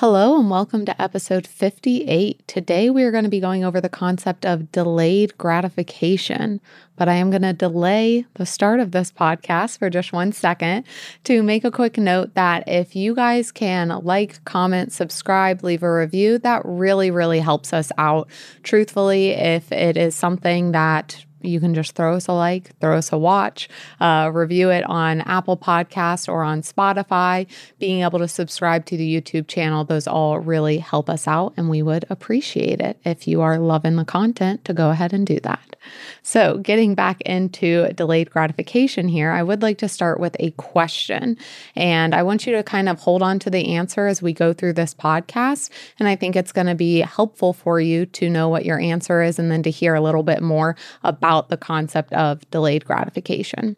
Hello, and welcome to episode 58. Today, we are going to be going over the concept of delayed gratification, but I am going to delay the start of this podcast for just one second to make a quick note that if you guys can like, comment, subscribe, leave a review, that really, really helps us out. Truthfully, if it is something that you can just throw us a like, throw us a watch, uh, review it on Apple Podcast or on Spotify. Being able to subscribe to the YouTube channel, those all really help us out, and we would appreciate it if you are loving the content to go ahead and do that. So, getting back into delayed gratification here, I would like to start with a question, and I want you to kind of hold on to the answer as we go through this podcast. And I think it's going to be helpful for you to know what your answer is and then to hear a little bit more about about the concept of delayed gratification.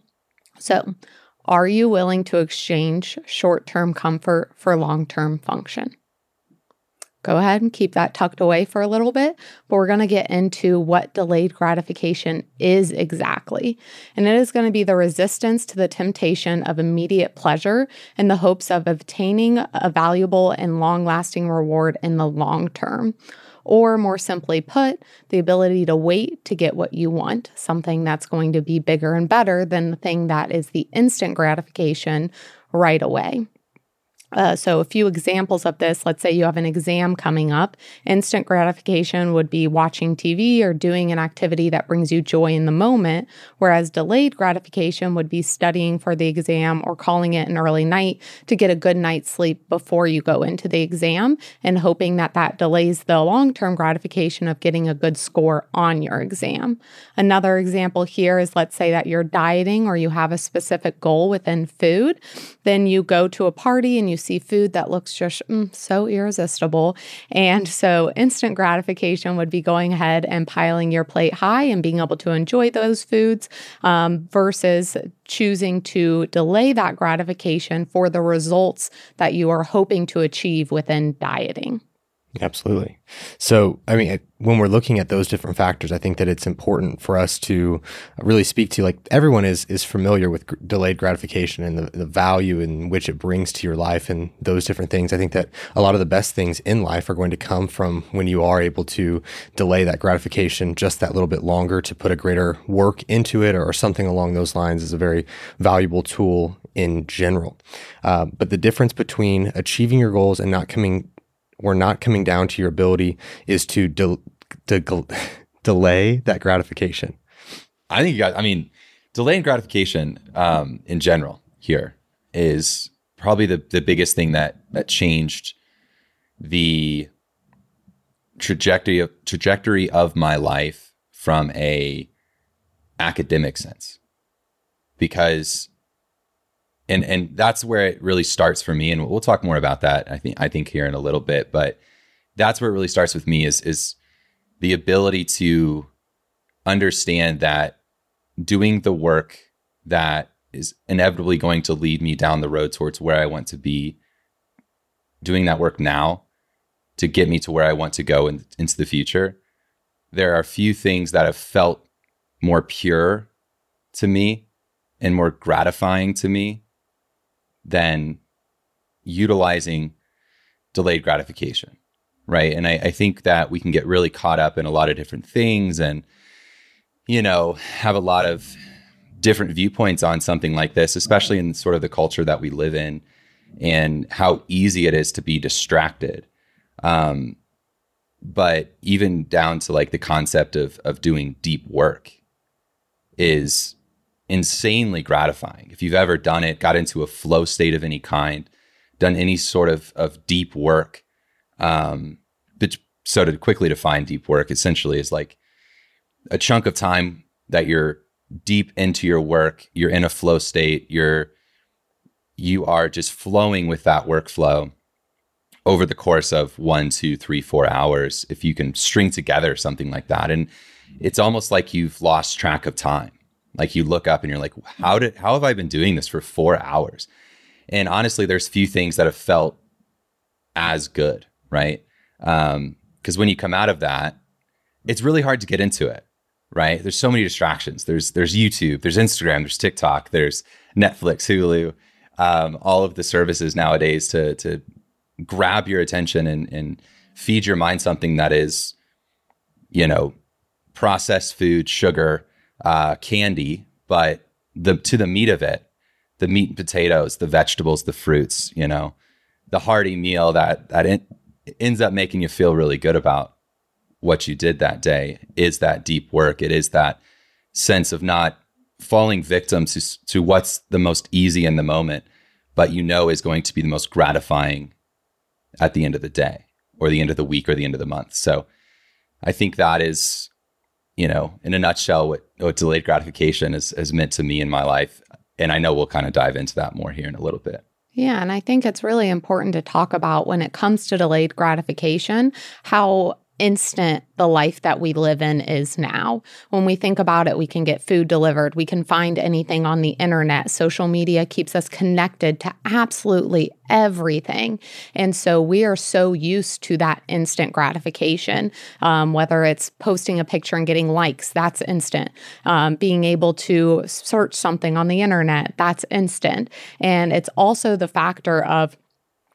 So, are you willing to exchange short term comfort for long term function? Go ahead and keep that tucked away for a little bit, but we're going to get into what delayed gratification is exactly. And it is going to be the resistance to the temptation of immediate pleasure in the hopes of obtaining a valuable and long lasting reward in the long term. Or, more simply put, the ability to wait to get what you want, something that's going to be bigger and better than the thing that is the instant gratification right away. Uh, so, a few examples of this let's say you have an exam coming up. Instant gratification would be watching TV or doing an activity that brings you joy in the moment, whereas delayed gratification would be studying for the exam or calling it an early night to get a good night's sleep before you go into the exam and hoping that that delays the long term gratification of getting a good score on your exam. Another example here is let's say that you're dieting or you have a specific goal within food, then you go to a party and you see food that looks just mm, so irresistible. And so, instant gratification would be going ahead and piling your plate high and being able to enjoy those foods um, versus choosing to delay that gratification for the results that you are hoping to achieve within dieting. Absolutely. So, I mean, when we're looking at those different factors, I think that it's important for us to really speak to like everyone is is familiar with delayed gratification and the, the value in which it brings to your life and those different things. I think that a lot of the best things in life are going to come from when you are able to delay that gratification just that little bit longer to put a greater work into it or, or something along those lines is a very valuable tool in general. Uh, but the difference between achieving your goals and not coming we're not coming down to your ability is to de- de- delay that gratification. I think you got, I mean, delaying gratification um, in general here is probably the, the biggest thing that, that changed the trajectory of, trajectory of my life from a academic sense because and and that's where it really starts for me and we'll talk more about that i think i think here in a little bit but that's where it really starts with me is is the ability to understand that doing the work that is inevitably going to lead me down the road towards where I want to be doing that work now to get me to where I want to go in, into the future there are few things that have felt more pure to me and more gratifying to me than utilizing delayed gratification. Right. And I, I, think that we can get really caught up in a lot of different things and, you know, have a lot of different viewpoints on something like this, especially in sort of the culture that we live in and how easy it is to be distracted. Um, but even down to like the concept of of doing deep work is insanely gratifying. If you've ever done it, got into a flow state of any kind, done any sort of, of deep work, um, but so to quickly define deep work essentially is like a chunk of time that you're deep into your work, you're in a flow state, you're you are just flowing with that workflow over the course of one, two, three, four hours. If you can string together something like that, and it's almost like you've lost track of time like you look up and you're like, how did how have I been doing this for four hours? And honestly, there's few things that have felt as good, right? Because um, when you come out of that, it's really hard to get into it, right? There's so many distractions. There's there's YouTube, there's Instagram, there's TikTok, there's Netflix, Hulu, um, all of the services nowadays to to grab your attention and, and feed your mind something that is, you know, processed food, sugar, uh, candy, but the to the meat of it, the meat and potatoes, the vegetables, the fruits, you know, the hearty meal that that in, ends up making you feel really good about what you did that day is that deep work. It is that sense of not falling victim to to what's the most easy in the moment, but you know is going to be the most gratifying at the end of the day or the end of the week or the end of the month. So I think that is, you know, in a nutshell, what, what delayed gratification is, is meant to me in my life. And I know we'll kind of dive into that more here in a little bit. Yeah, and I think it's really important to talk about when it comes to delayed gratification, how instant the life that we live in is now. When we think about it, we can get food delivered, we can find anything on the internet. Social media keeps us connected to absolutely everything. And so we are so used to that instant gratification, um, whether it's posting a picture and getting likes, that's instant. Um, being able to search something on the internet, that's instant. And it's also the factor of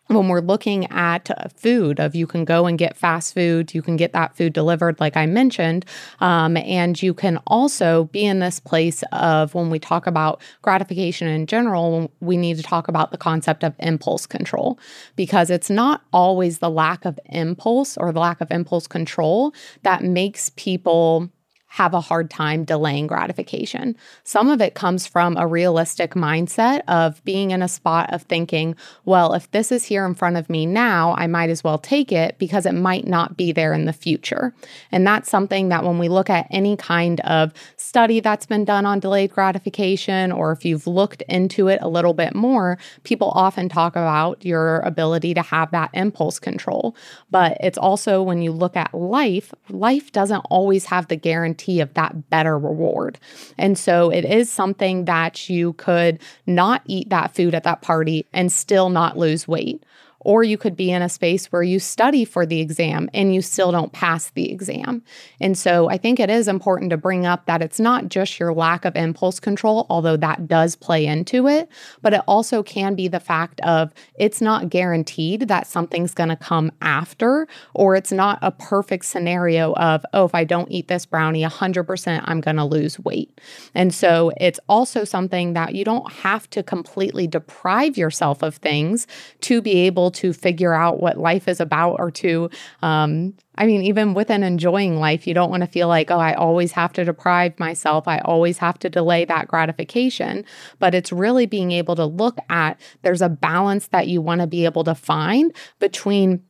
when we're looking at food of you can go and get fast food you can get that food delivered like i mentioned um, and you can also be in this place of when we talk about gratification in general we need to talk about the concept of impulse control because it's not always the lack of impulse or the lack of impulse control that makes people have a hard time delaying gratification. Some of it comes from a realistic mindset of being in a spot of thinking, well, if this is here in front of me now, I might as well take it because it might not be there in the future. And that's something that when we look at any kind of study that's been done on delayed gratification, or if you've looked into it a little bit more, people often talk about your ability to have that impulse control. But it's also when you look at life, life doesn't always have the guarantee guarantee of that better reward. And so it is something that you could not eat that food at that party and still not lose weight. Or you could be in a space where you study for the exam and you still don't pass the exam. And so I think it is important to bring up that it's not just your lack of impulse control, although that does play into it, but it also can be the fact of it's not guaranteed that something's going to come after, or it's not a perfect scenario of, oh, if I don't eat this brownie 100%, I'm going to lose weight. And so it's also something that you don't have to completely deprive yourself of things to be able to figure out what life is about or to um, I mean, even within enjoying life, you don't want to feel like, oh, I always have to deprive myself. I always have to delay that gratification. But it's really being able to look at there's a balance that you want to be able to find between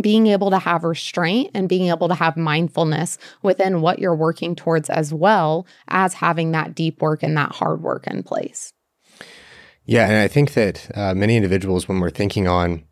being able to have restraint and being able to have mindfulness within what you're working towards as well as having that deep work and that hard work in place. Yeah, and I think that uh, many individuals, when we're thinking on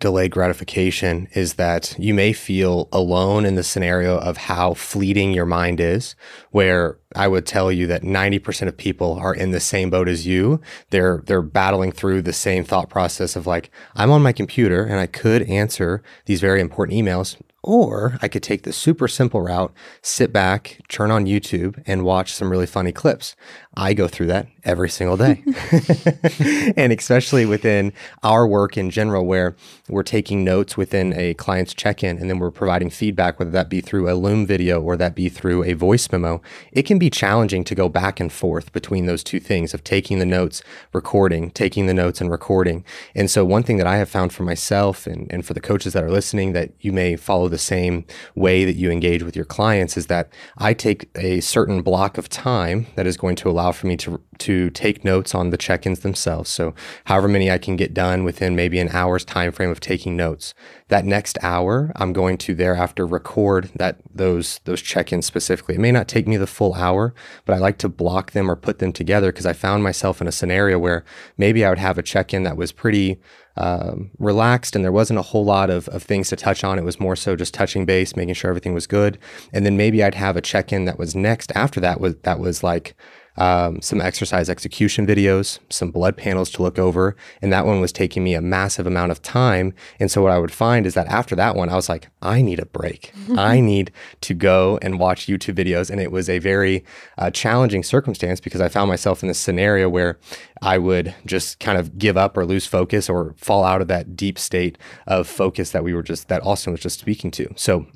delayed gratification is that you may feel alone in the scenario of how fleeting your mind is, where I would tell you that 90% of people are in the same boat as you. They're they're battling through the same thought process of like, I'm on my computer and I could answer these very important emails. Or I could take the super simple route, sit back, turn on YouTube, and watch some really funny clips. I go through that every single day. and especially within our work in general, where we're taking notes within a client's check in and then we're providing feedback, whether that be through a Loom video or that be through a voice memo, it can be challenging to go back and forth between those two things of taking the notes, recording, taking the notes, and recording. And so, one thing that I have found for myself and, and for the coaches that are listening that you may follow the same way that you engage with your clients is that I take a certain block of time that is going to allow for me to to take notes on the check-ins themselves. So however many I can get done within maybe an hour's time frame of taking notes. That next hour, I'm going to thereafter record that those those check-ins specifically. It may not take me the full hour, but I like to block them or put them together because I found myself in a scenario where maybe I would have a check-in that was pretty um, relaxed and there wasn't a whole lot of, of things to touch on. It was more so just touching base, making sure everything was good. And then maybe I'd have a check-in that was next after that was that was like um, some exercise execution videos, some blood panels to look over. And that one was taking me a massive amount of time. And so what I would find is that after that one, I was like, I need a break. I need to go and watch YouTube videos. And it was a very uh, challenging circumstance because I found myself in this scenario where I would just kind of give up or lose focus or fall out of that deep state of focus that we were just, that Austin was just speaking to. So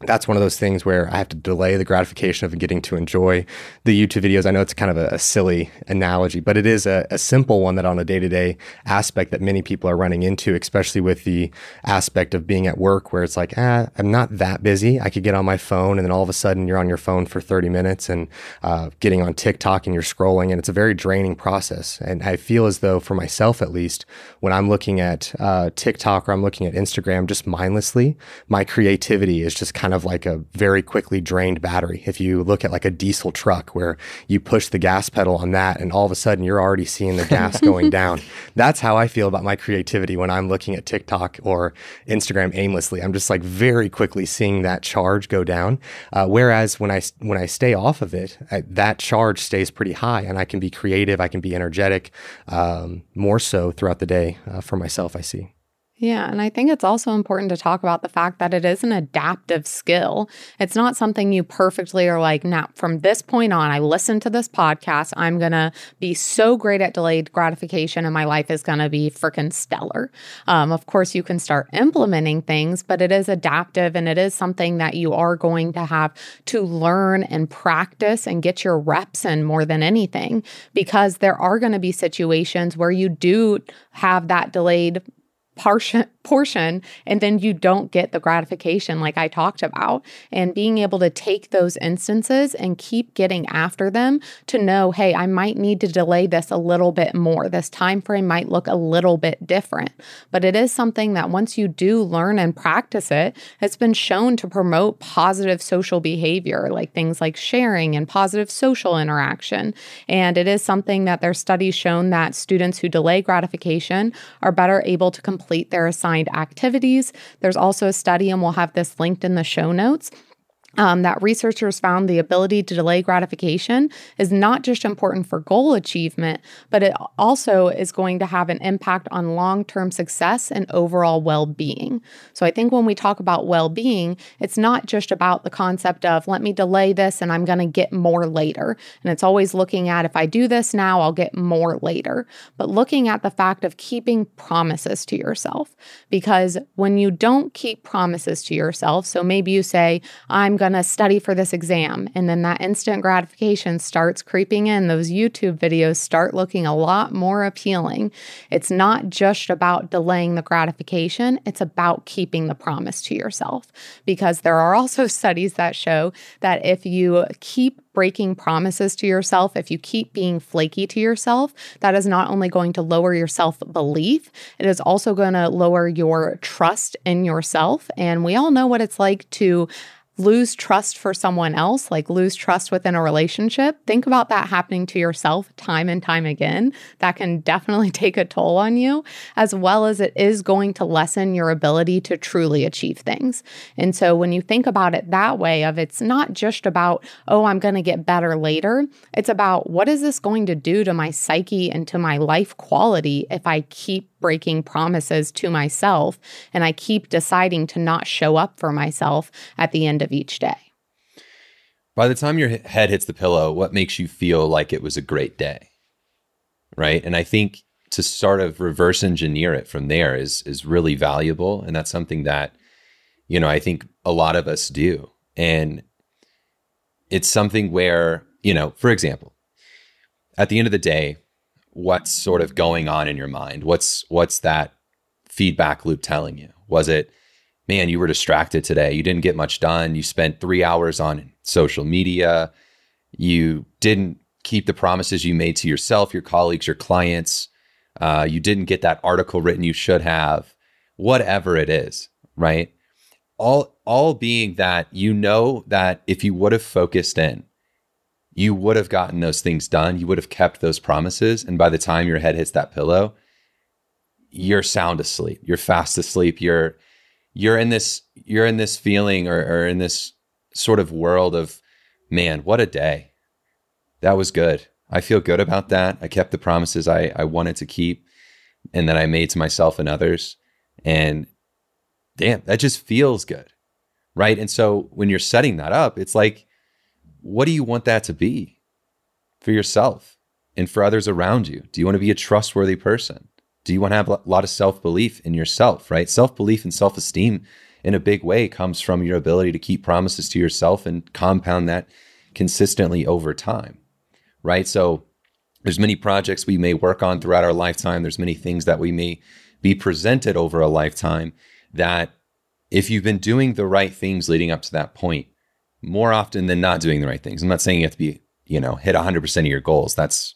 that's one of those things where I have to delay the gratification of getting to enjoy the YouTube videos. I know it's kind of a, a silly analogy, but it is a, a simple one that on a day to day aspect that many people are running into, especially with the aspect of being at work where it's like, ah, I'm not that busy. I could get on my phone and then all of a sudden you're on your phone for 30 minutes and uh, getting on TikTok and you're scrolling and it's a very draining process. And I feel as though for myself, at least when I'm looking at uh, TikTok or I'm looking at Instagram just mindlessly, my creativity is just kind of like a very quickly drained battery. If you look at like a diesel truck where you push the gas pedal on that and all of a sudden you're already seeing the gas going down. That's how I feel about my creativity when I'm looking at TikTok or Instagram aimlessly. I'm just like very quickly seeing that charge go down. Uh, whereas when I when I stay off of it, I, that charge stays pretty high and I can be creative, I can be energetic, um, more so throughout the day uh, for myself. I see. Yeah, and I think it's also important to talk about the fact that it is an adaptive skill. It's not something you perfectly are like, now from this point on, I listen to this podcast, I'm going to be so great at delayed gratification and my life is going to be freaking stellar. Um, of course, you can start implementing things, but it is adaptive and it is something that you are going to have to learn and practice and get your reps in more than anything because there are going to be situations where you do have that delayed portion portion and then you don't get the gratification like I talked about. And being able to take those instances and keep getting after them to know hey I might need to delay this a little bit more. This time frame might look a little bit different. But it is something that once you do learn and practice it it's been shown to promote positive social behavior like things like sharing and positive social interaction. And it is something that their studies shown that students who delay gratification are better able to complete their assignments activities. There's also a study, and we'll have this linked in the show notes, um, that researchers found the ability to delay gratification is not just important for goal achievement, but it also is going to have an impact on long term success and overall well being. So I think when we talk about well being, it's not just about the concept of let me delay this and I'm going to get more later. And it's always looking at if I do this now, I'll get more later. But looking at the fact of keeping promises to yourself. Because when you don't keep promises to yourself, so maybe you say, I'm going to study for this exam. And then that instant gratification starts creeping in. Those YouTube videos start looking a lot more appealing. It's not just about delaying the gratification, it's about keeping the promise to yourself. Because there are also studies that show that if you keep breaking promises to yourself, if you keep being flaky to yourself, that is not only going to lower your self belief, it is also going to lower your trust in yourself. And we all know what it's like to lose trust for someone else, like lose trust within a relationship, think about that happening to yourself time and time again. That can definitely take a toll on you, as well as it is going to lessen your ability to truly achieve things. And so when you think about it that way of it's not just about, oh, I'm going to get better later. It's about what is this going to do to my psyche and to my life quality if I keep breaking promises to myself and I keep deciding to not show up for myself at the end of each day. By the time your head hits the pillow, what makes you feel like it was a great day? Right? And I think to sort of reverse engineer it from there is is really valuable and that's something that you know, I think a lot of us do. And it's something where, you know, for example, at the end of the day, what's sort of going on in your mind? What's what's that feedback loop telling you? Was it, man, you were distracted today. You didn't get much done. You spent three hours on social media. You didn't keep the promises you made to yourself, your colleagues, your clients. Uh, you didn't get that article written you should have. Whatever it is, right? All all being that you know that if you would have focused in, you would have gotten those things done. You would have kept those promises. And by the time your head hits that pillow, you're sound asleep. You're fast asleep. You're you're in this you're in this feeling or, or in this sort of world of man, what a day. That was good. I feel good about that. I kept the promises I, I wanted to keep and that I made to myself and others. And damn, that just feels good. Right. And so when you're setting that up, it's like, what do you want that to be for yourself and for others around you? Do you want to be a trustworthy person? Do you want to have a lot of self belief in yourself? Right. Self belief and self esteem in a big way comes from your ability to keep promises to yourself and compound that consistently over time. Right. So there's many projects we may work on throughout our lifetime. There's many things that we may be presented over a lifetime that if you've been doing the right things leading up to that point, more often than not doing the right things. I'm not saying you have to be, you know, hit 100% of your goals. That's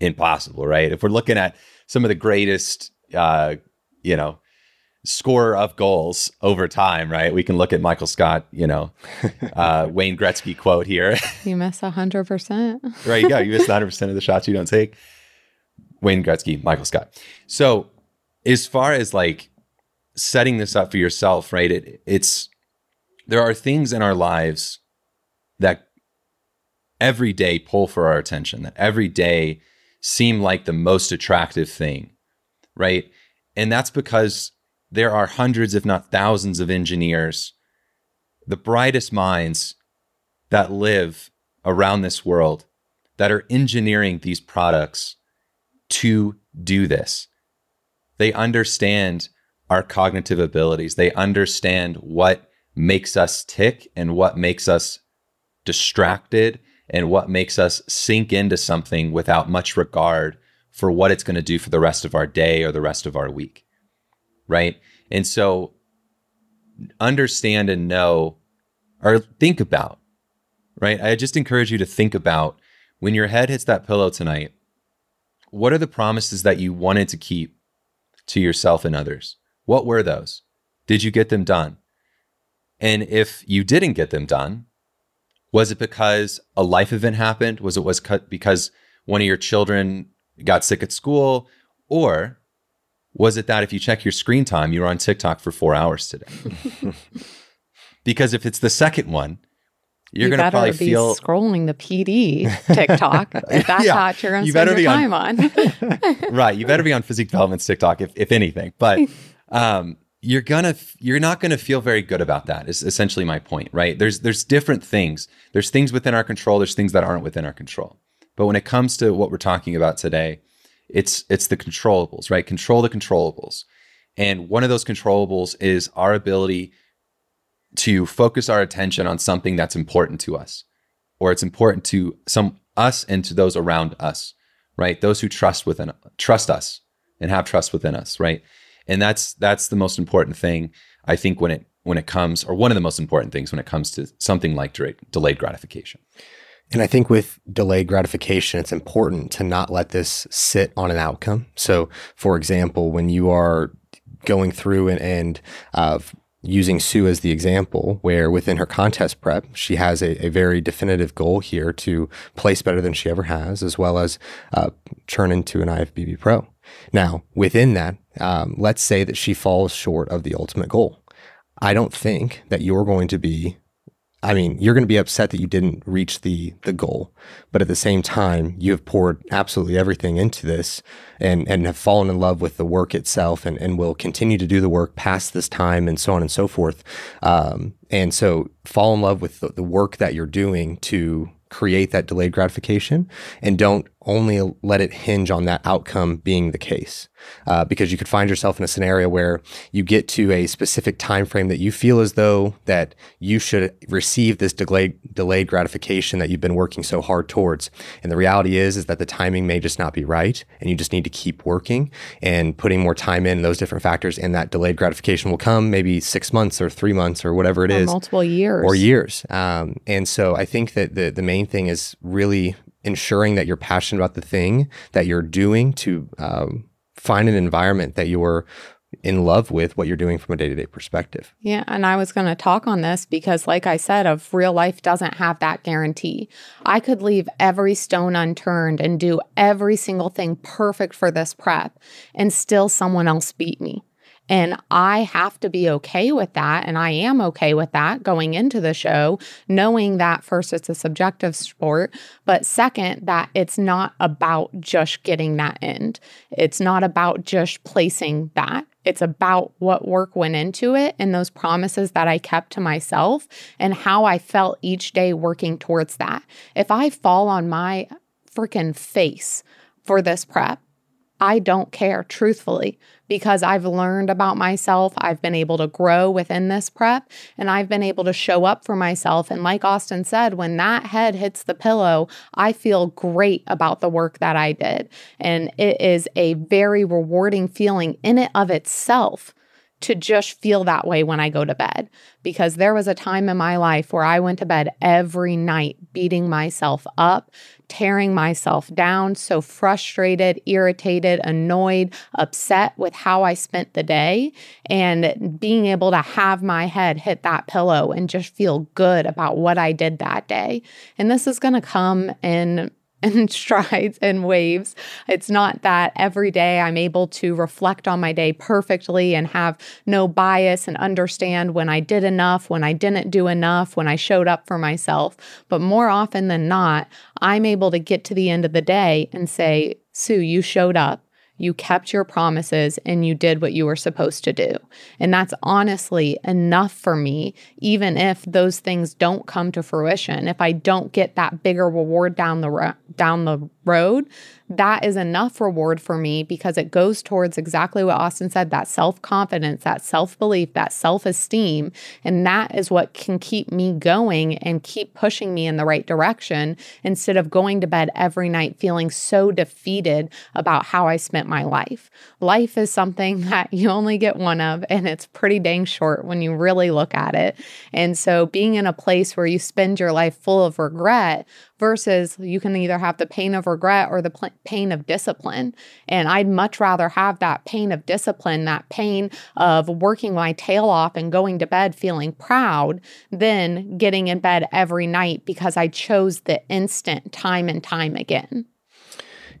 impossible, right? If we're looking at some of the greatest, uh, you know, scorer of goals over time, right? We can look at Michael Scott, you know, uh, Wayne Gretzky quote here. You miss 100%. right. You go. You miss 100% of the shots you don't take. Wayne Gretzky, Michael Scott. So, as far as like setting this up for yourself, right? It, it's there are things in our lives that every day pull for our attention, that every day seem like the most attractive thing, right? And that's because there are hundreds, if not thousands, of engineers, the brightest minds that live around this world that are engineering these products to do this. They understand our cognitive abilities, they understand what makes us tick and what makes us distracted and what makes us sink into something without much regard for what it's going to do for the rest of our day or the rest of our week right? And so understand and know or think about, right? I just encourage you to think about when your head hits that pillow tonight, what are the promises that you wanted to keep to yourself and others? What were those? Did you get them done? And if you didn't get them done, was it because a life event happened? Was it was because one of your children got sick at school? Or was it that if you check your screen time, you were on TikTok for four hours today? because if it's the second one, you're you going to probably be feel scrolling the PD TikTok. if that's yeah, what you're going to spend your time on. on. right. You better be on physique development's TikTok, if, if anything. But um, you're gonna you're not gonna feel very good about that. Is essentially my point, right? There's there's different things. There's things within our control. There's things that aren't within our control. But when it comes to what we're talking about today, it's it's the controllables, right? Control the controllables. And one of those controllables is our ability to focus our attention on something that's important to us or it's important to some us and to those around us, right? Those who trust within trust us and have trust within us, right? And that's that's the most important thing I think when it when it comes or one of the most important things when it comes to something like delayed gratification. And I think with delayed gratification, it's important to not let this sit on an outcome. So, for example, when you are going through and, uh, using Sue as the example, where within her contest prep, she has a, a, very definitive goal here to place better than she ever has, as well as uh, turn into an IFBB pro. Now, within that, um, let's say that she falls short of the ultimate goal. I don't think that you're going to be I mean, you're going to be upset that you didn't reach the the goal, but at the same time, you have poured absolutely everything into this and and have fallen in love with the work itself and and will continue to do the work past this time and so on and so forth. Um, and so, fall in love with the, the work that you're doing to create that delayed gratification and don't only let it hinge on that outcome being the case. Uh, because you could find yourself in a scenario where you get to a specific time frame that you feel as though that you should receive this delayed delayed gratification that you've been working so hard towards. And the reality is is that the timing may just not be right and you just need to keep working and putting more time in. Those different factors and that delayed gratification will come maybe six months or three months or whatever it or is, multiple years. Or years. Um, and so i think that the, the main thing is really ensuring that you're passionate about the thing that you're doing to um, find an environment that you're in love with what you're doing from a day-to-day perspective. Yeah, and I was going to talk on this because like I said, of real life doesn't have that guarantee. I could leave every stone unturned and do every single thing perfect for this prep and still someone else beat me. And I have to be okay with that. And I am okay with that going into the show, knowing that first, it's a subjective sport, but second, that it's not about just getting that end. It's not about just placing that. It's about what work went into it and those promises that I kept to myself and how I felt each day working towards that. If I fall on my freaking face for this prep, I don't care, truthfully, because I've learned about myself. I've been able to grow within this prep and I've been able to show up for myself. And like Austin said, when that head hits the pillow, I feel great about the work that I did. And it is a very rewarding feeling in it of itself to just feel that way when I go to bed. Because there was a time in my life where I went to bed every night beating myself up, tearing myself down, so frustrated, irritated, annoyed, upset with how I spent the day. And being able to have my head hit that pillow and just feel good about what I did that day. And this is going to come in in strides and waves. It's not that every day I'm able to reflect on my day perfectly and have no bias and understand when I did enough, when I didn't do enough, when I showed up for myself. But more often than not, I'm able to get to the end of the day and say, Sue, you showed up you kept your promises and you did what you were supposed to do. And that's honestly enough for me, even if those things don't come to fruition. If I don't get that bigger reward down the ro- down the road, that is enough reward for me because it goes towards exactly what Austin said that self confidence, that self belief, that self esteem. And that is what can keep me going and keep pushing me in the right direction instead of going to bed every night feeling so defeated about how I spent my life. Life is something that you only get one of, and it's pretty dang short when you really look at it. And so being in a place where you spend your life full of regret versus you can either have the pain of regret or the pl- pain of discipline. And I'd much rather have that pain of discipline, that pain of working my tail off and going to bed feeling proud than getting in bed every night because I chose the instant time and time again.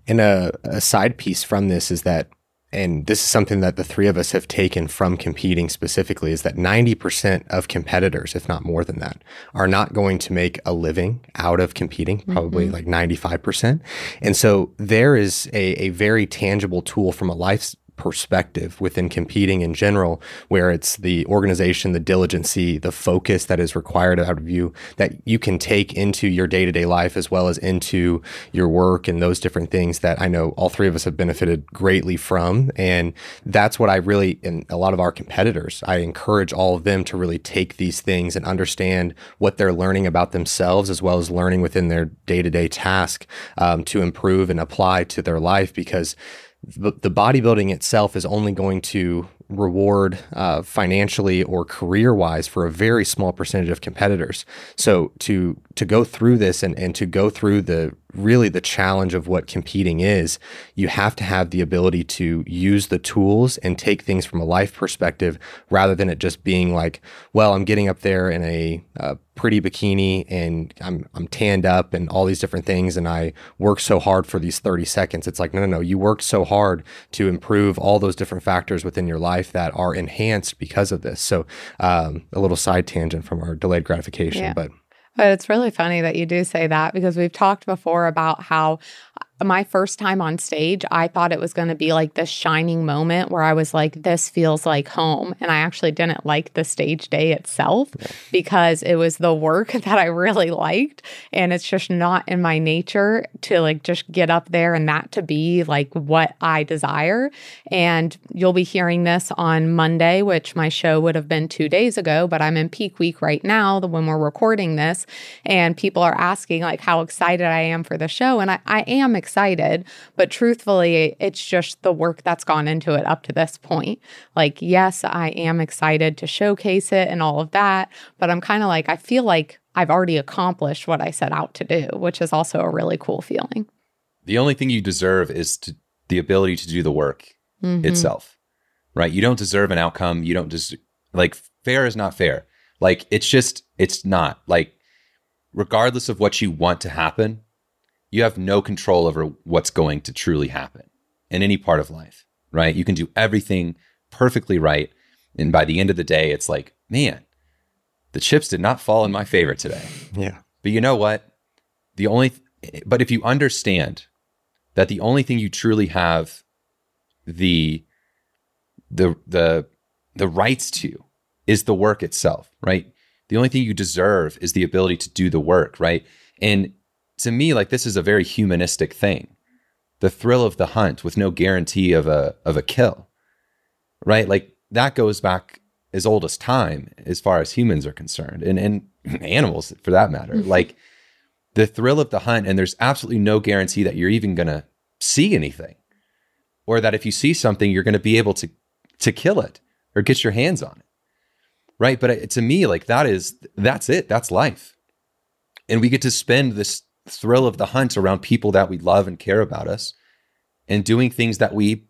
And a, a side piece from this is that and this is something that the three of us have taken from competing specifically is that 90% of competitors if not more than that are not going to make a living out of competing probably mm-hmm. like 95% and so there is a, a very tangible tool from a life perspective within competing in general, where it's the organization, the diligency, the focus that is required out of you that you can take into your day to day life as well as into your work and those different things that I know all three of us have benefited greatly from. And that's what I really, and a lot of our competitors, I encourage all of them to really take these things and understand what they're learning about themselves as well as learning within their day to day task um, to improve and apply to their life because the, bodybuilding itself is only going to reward uh, financially or career wise for a very small percentage of competitors. So to to go through this and, and to go through the really the challenge of what competing is, you have to have the ability to use the tools and take things from a life perspective rather than it just being like, well, I'm getting up there in a, a pretty bikini and I'm I'm tanned up and all these different things and I work so hard for these 30 seconds. It's like, no, no, no, you worked so hard to improve all those different factors within your life that are enhanced because of this. So um, a little side tangent from our delayed gratification, yeah. but but it's really funny that you do say that because we've talked before about how my first time on stage, I thought it was going to be like this shining moment where I was like, this feels like home. And I actually didn't like the stage day itself because it was the work that I really liked. And it's just not in my nature to like just get up there and that to be like what I desire. And you'll be hearing this on Monday, which my show would have been two days ago, but I'm in peak week right now the when we're recording this. And people are asking like how excited I am for the show. And I, I am excited excited. But truthfully, it's just the work that's gone into it up to this point. Like, yes, I am excited to showcase it and all of that. But I'm kind of like, I feel like I've already accomplished what I set out to do, which is also a really cool feeling. The only thing you deserve is to, the ability to do the work mm-hmm. itself, right? You don't deserve an outcome. You don't just like fair is not fair. Like it's just, it's not like regardless of what you want to happen, you have no control over what's going to truly happen in any part of life, right? You can do everything perfectly right. And by the end of the day, it's like, man, the chips did not fall in my favor today. Yeah. But you know what? The only, th- but if you understand that the only thing you truly have the, the, the, the rights to is the work itself, right? The only thing you deserve is the ability to do the work, right? And to me, like this is a very humanistic thing. The thrill of the hunt with no guarantee of a of a kill. Right? Like that goes back as old as time as far as humans are concerned and, and animals for that matter. Mm-hmm. Like the thrill of the hunt, and there's absolutely no guarantee that you're even gonna see anything. Or that if you see something, you're gonna be able to to kill it or get your hands on it. Right. But uh, to me, like that is that's it. That's life. And we get to spend this thrill of the hunt around people that we love and care about us and doing things that we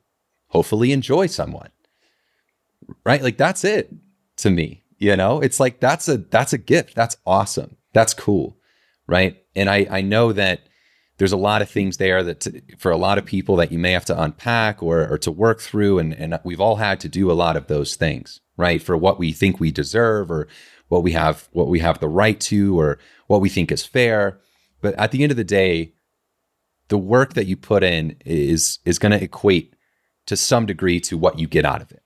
hopefully enjoy somewhat. Right? Like that's it to me. You know, it's like that's a that's a gift. That's awesome. That's cool. Right? And I I know that there's a lot of things there that t- for a lot of people that you may have to unpack or or to work through and and we've all had to do a lot of those things, right? For what we think we deserve or what we have what we have the right to or what we think is fair. But at the end of the day, the work that you put in is is going to equate to some degree to what you get out of it,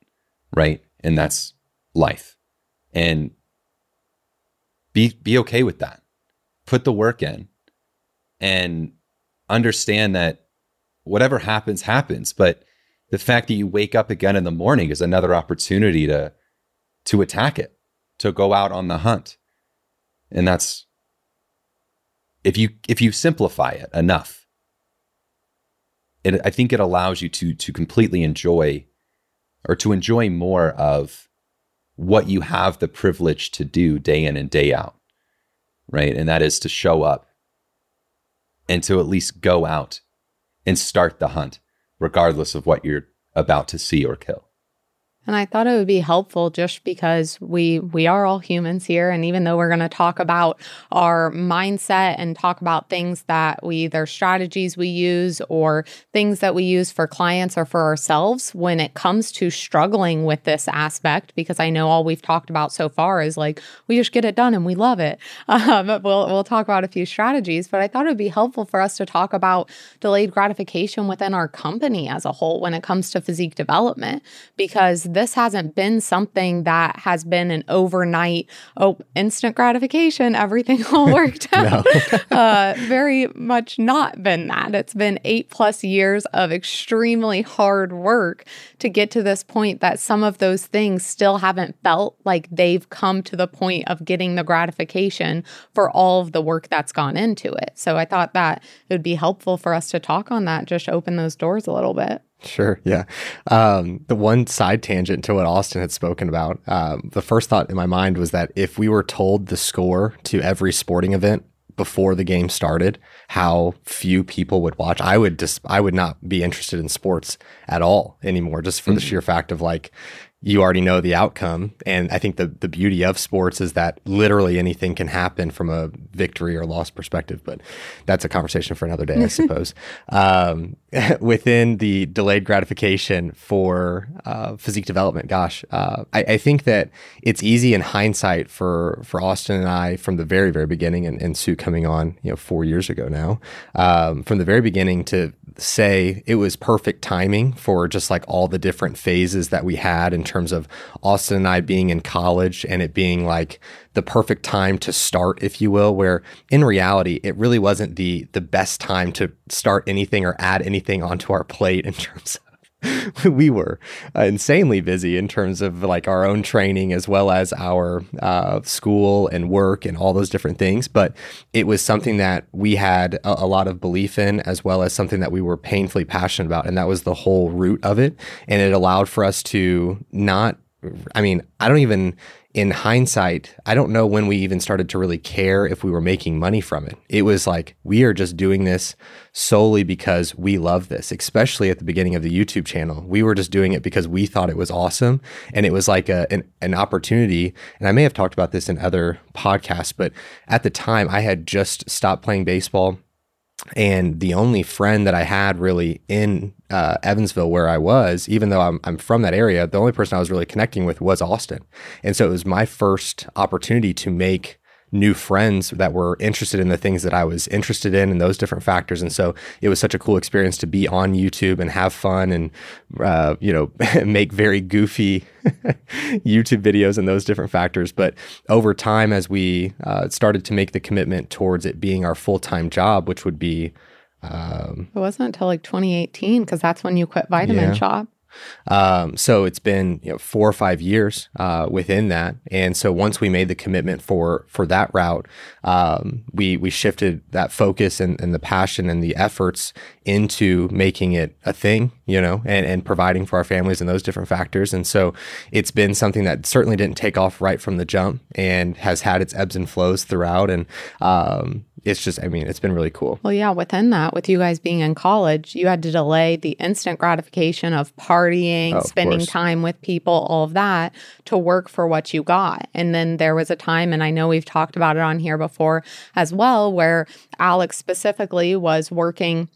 right? And that's life. And be be okay with that. Put the work in and understand that whatever happens happens, but the fact that you wake up again in the morning is another opportunity to to attack it, to go out on the hunt. And that's if you if you simplify it enough, it I think it allows you to to completely enjoy or to enjoy more of what you have the privilege to do day in and day out. Right? And that is to show up and to at least go out and start the hunt regardless of what you're about to see or kill. And I thought it would be helpful just because we we are all humans here and even though we're going to talk about our mindset and talk about things that we either strategies we use or things that we use for clients or for ourselves when it comes to struggling with this aspect because I know all we've talked about so far is like we just get it done and we love it. Um, we'll we'll talk about a few strategies, but I thought it would be helpful for us to talk about delayed gratification within our company as a whole when it comes to physique development because this hasn't been something that has been an overnight, oh, instant gratification, everything all worked out. uh, very much not been that. It's been eight plus years of extremely hard work to get to this point that some of those things still haven't felt like they've come to the point of getting the gratification for all of the work that's gone into it. So I thought that it would be helpful for us to talk on that, just open those doors a little bit. Sure. Yeah. Um, the one side tangent to what Austin had spoken about, um, the first thought in my mind was that if we were told the score to every sporting event before the game started, how few people would watch, I would just, I would not be interested in sports at all anymore, just for the sheer fact of like, you already know the outcome. And I think the, the beauty of sports is that literally anything can happen from a victory or loss perspective. But that's a conversation for another day, I suppose. Um, within the delayed gratification for uh, physique development, gosh, uh, I, I think that it's easy in hindsight for for Austin and I from the very very beginning, and, and Sue coming on, you know, four years ago now, um, from the very beginning to say it was perfect timing for just like all the different phases that we had in terms of Austin and I being in college and it being like the perfect time to start, if you will, where in reality, it really wasn't the the best time to start anything or add anything onto our plate in terms of we were uh, insanely busy in terms of like our own training as well as our uh, school and work and all those different things. But it was something that we had a, a lot of belief in, as well as something that we were painfully passionate about. And that was the whole root of it. And it allowed for us to not, I mean, I don't even in hindsight, I don't know when we even started to really care if we were making money from it. It was like, we are just doing this solely because we love this, especially at the beginning of the YouTube channel. We were just doing it because we thought it was awesome. And it was like a, an, an opportunity. And I may have talked about this in other podcasts, but at the time, I had just stopped playing baseball. And the only friend that I had really in uh, Evansville, where I was, even though I'm, I'm from that area, the only person I was really connecting with was Austin. And so it was my first opportunity to make new friends that were interested in the things that I was interested in and those different factors. And so it was such a cool experience to be on YouTube and have fun and, uh, you know, make very goofy YouTube videos and those different factors. But over time, as we uh, started to make the commitment towards it being our full time job, which would be, um, it wasn't until like 2018 because that's when you quit Vitamin yeah. Shoppe. Um, so it's been you know four or five years uh, within that, and so once we made the commitment for for that route, um, we we shifted that focus and, and the passion and the efforts into making it a thing, you know, and, and providing for our families and those different factors. And so it's been something that certainly didn't take off right from the jump and has had its ebbs and flows throughout. And um, it's just, I mean, it's been really cool. Well, yeah, within that, with you guys being in college, you had to delay the instant gratification of partying, oh, spending time with people, all of that to work for what you got. And then there was a time, and I know we've talked about it on here before as well, where Alex specifically was working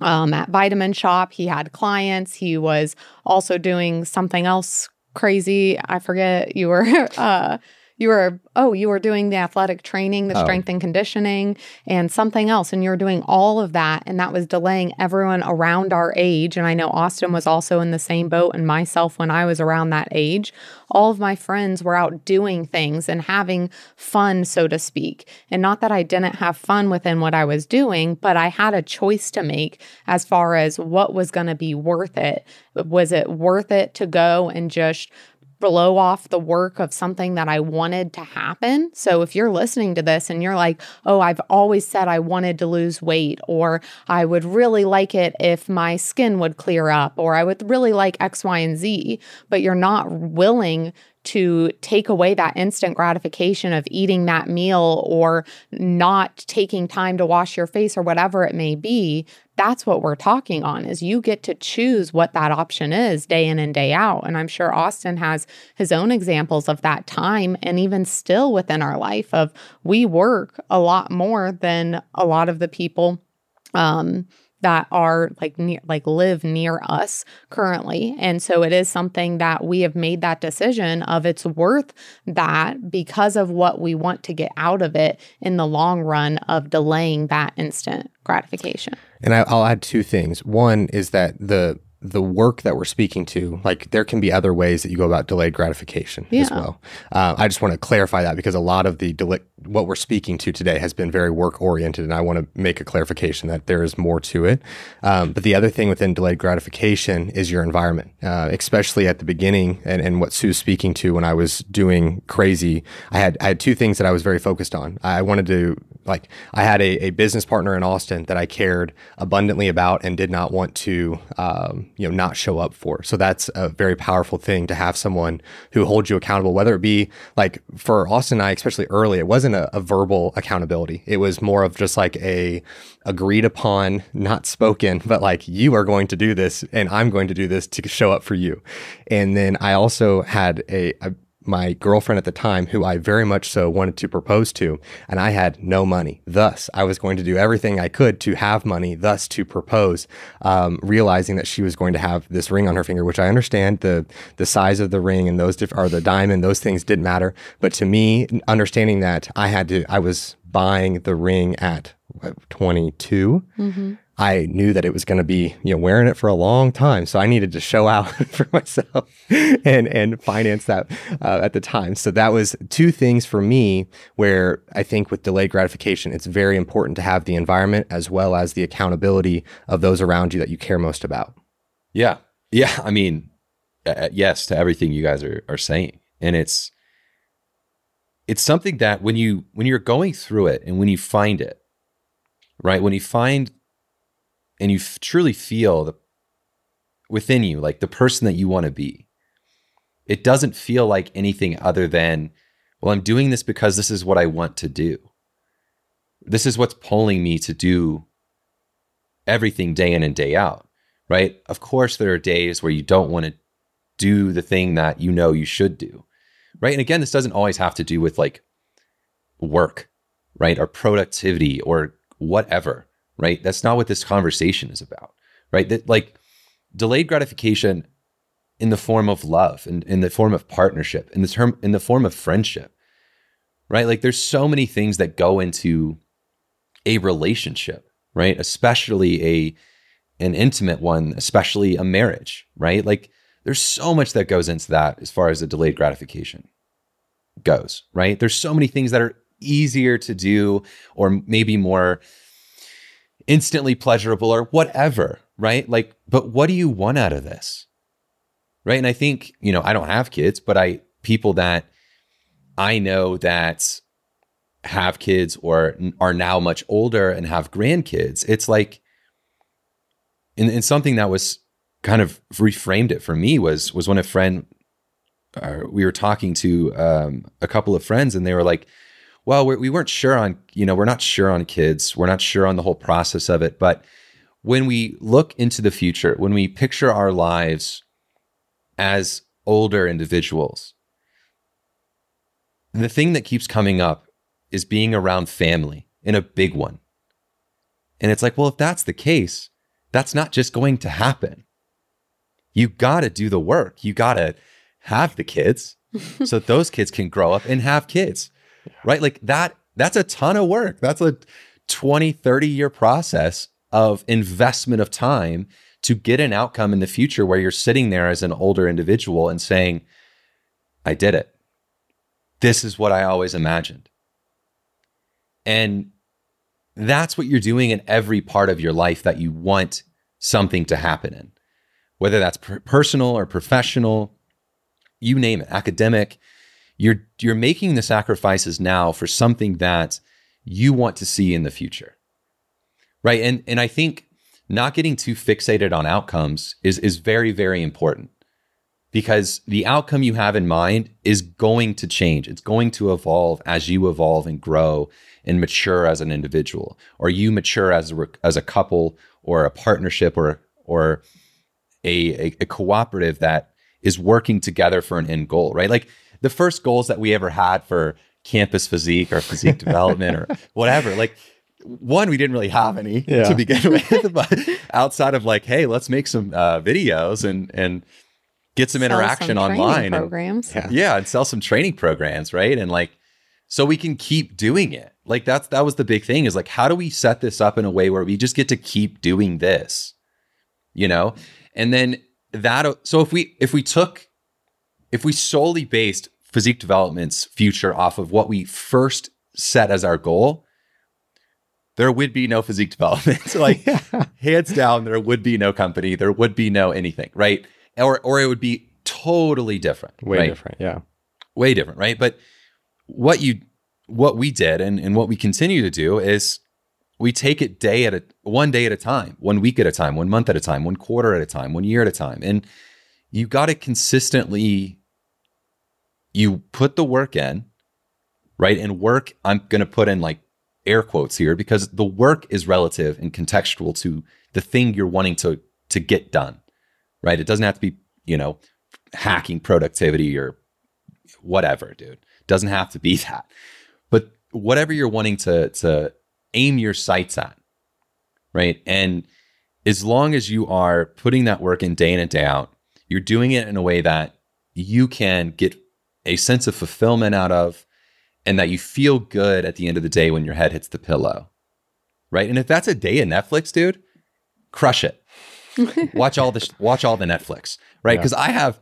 um, at Vitamin Shoppe. He had clients. He was also doing something else crazy. I forget you were uh, you were oh you were doing the athletic training the oh. strength and conditioning and something else and you were doing all of that and that was delaying everyone around our age and i know austin was also in the same boat and myself when i was around that age. All of my friends were out doing things and having fun so to speak. And not that i didn't have fun within what i was doing but i had a choice to make as far as what was going to be worth it. Was it worth it to go and just blow off the work of something that I wanted to happen. So if you're listening to this and you're like, oh, I've always said I wanted to lose weight, or I would really like it if my skin would clear up, or I would really like X, Y, and Z, but you're not willing to take away that instant gratification of eating that meal or not taking time to wash your face or whatever it may be that's what we're talking on is you get to choose what that option is day in and day out. And i'm sure austin has his own examples of that time and even still within our life of we work a lot more than a lot of the people um, that are like near like live near us currently. And so it is something that we have made that decision of it's worth that because of what we want to get out of it in the long run of delaying that instant gratification. And I, will add two things. One is that the the work that we're speaking to, like there can be other ways that you go about delayed gratification yeah. as well. Uh, I just want to clarify that because a lot of the delay, what we're speaking to today has been very work oriented, and I want to make a clarification that there is more to it. Um, but the other thing within delayed gratification is your environment, uh, especially at the beginning, and, and what Sue's speaking to when I was doing crazy. I had I had two things that I was very focused on. I wanted to like I had a, a business partner in Austin that I cared abundantly about and did not want to um, you know not show up for. So that's a very powerful thing to have someone who holds you accountable, whether it be like for Austin and I, especially early, it wasn't a, a verbal accountability. It was more of just like a agreed upon, not spoken, but like you are going to do this and I'm going to do this to show up for you. And then I also had a, a my girlfriend at the time, who I very much so wanted to propose to, and I had no money. Thus, I was going to do everything I could to have money, thus to propose, um, realizing that she was going to have this ring on her finger, which I understand the the size of the ring and those diff- or the diamond, those things didn't matter. But to me, understanding that I had to, I was buying the ring at 22. Mm-hmm. I knew that it was going to be, you know, wearing it for a long time. So I needed to show out for myself and, and finance that uh, at the time. So that was two things for me where I think with delayed gratification, it's very important to have the environment as well as the accountability of those around you that you care most about. Yeah. Yeah. I mean, uh, yes to everything you guys are, are saying. And it's, it's something that when you, when you're going through it and when you find it, right? When you find and you f- truly feel the within you like the person that you want to be. It doesn't feel like anything other than well i'm doing this because this is what i want to do. This is what's pulling me to do everything day in and day out right? Of course there are days where you don't want to do the thing that you know you should do right? And again this doesn't always have to do with like work right or productivity or whatever right? That's not what this conversation is about, right? That like delayed gratification in the form of love and in the form of partnership, in the term in the form of friendship, right? Like there's so many things that go into a relationship, right? Especially a an intimate one, especially a marriage, right? Like there's so much that goes into that as far as the delayed gratification goes, right? There's so many things that are easier to do or maybe more instantly pleasurable or whatever, right? Like, but what do you want out of this? Right. And I think, you know, I don't have kids, but I, people that I know that have kids or are now much older and have grandkids, it's like, and, something that was kind of reframed it for me was was when a friend uh, we were talking to um, a couple of friends and they were like well we're, we were not sure on you know we're not sure on kids we're not sure on the whole process of it but when we look into the future when we picture our lives as older individuals the thing that keeps coming up is being around family in a big one and it's like well if that's the case that's not just going to happen you got to do the work. You got to have the kids so those kids can grow up and have kids. Right? Like that that's a ton of work. That's a 20, 30 year process of investment of time to get an outcome in the future where you're sitting there as an older individual and saying, I did it. This is what I always imagined. And that's what you're doing in every part of your life that you want something to happen in whether that's per- personal or professional, you name it, academic. You're you're making the sacrifices now for something that you want to see in the future. Right? And and I think not getting too fixated on outcomes is is very very important because the outcome you have in mind is going to change. It's going to evolve as you evolve and grow and mature as an individual, or you mature as a as a couple, or a partnership, or or a, a, a cooperative that is working together for an end goal, right? Like the first goals that we ever had for campus physique or physique development or whatever, like one, we didn't really have any yeah. to begin with, but outside of like, hey, let's make some uh, videos and and get some sell interaction some online programs. And, yeah. yeah, and sell some training programs, right? And like, so we can keep doing it. Like that's that was the big thing is like, how do we set this up in a way where we just get to keep doing this? You know, and then that so if we if we took if we solely based physique development's future off of what we first set as our goal, there would be no physique development. like yeah. hands down, there would be no company, there would be no anything, right? Or or it would be totally different. Way right? different, yeah. Way different, right? But what you what we did and, and what we continue to do is we take it day at a one day at a time, one week at a time, one month at a time, one quarter at a time, one year at a time. And you got to consistently you put the work in, right? And work I'm going to put in like air quotes here because the work is relative and contextual to the thing you're wanting to to get done. Right? It doesn't have to be, you know, hacking productivity or whatever, dude. It doesn't have to be that. But whatever you're wanting to to aim your sights at, right? And as long as you are putting that work in day in and day out, you're doing it in a way that you can get a sense of fulfillment out of and that you feel good at the end of the day when your head hits the pillow. Right? And if that's a day of Netflix, dude, crush it. watch all the watch all the Netflix, right? Because yeah. I have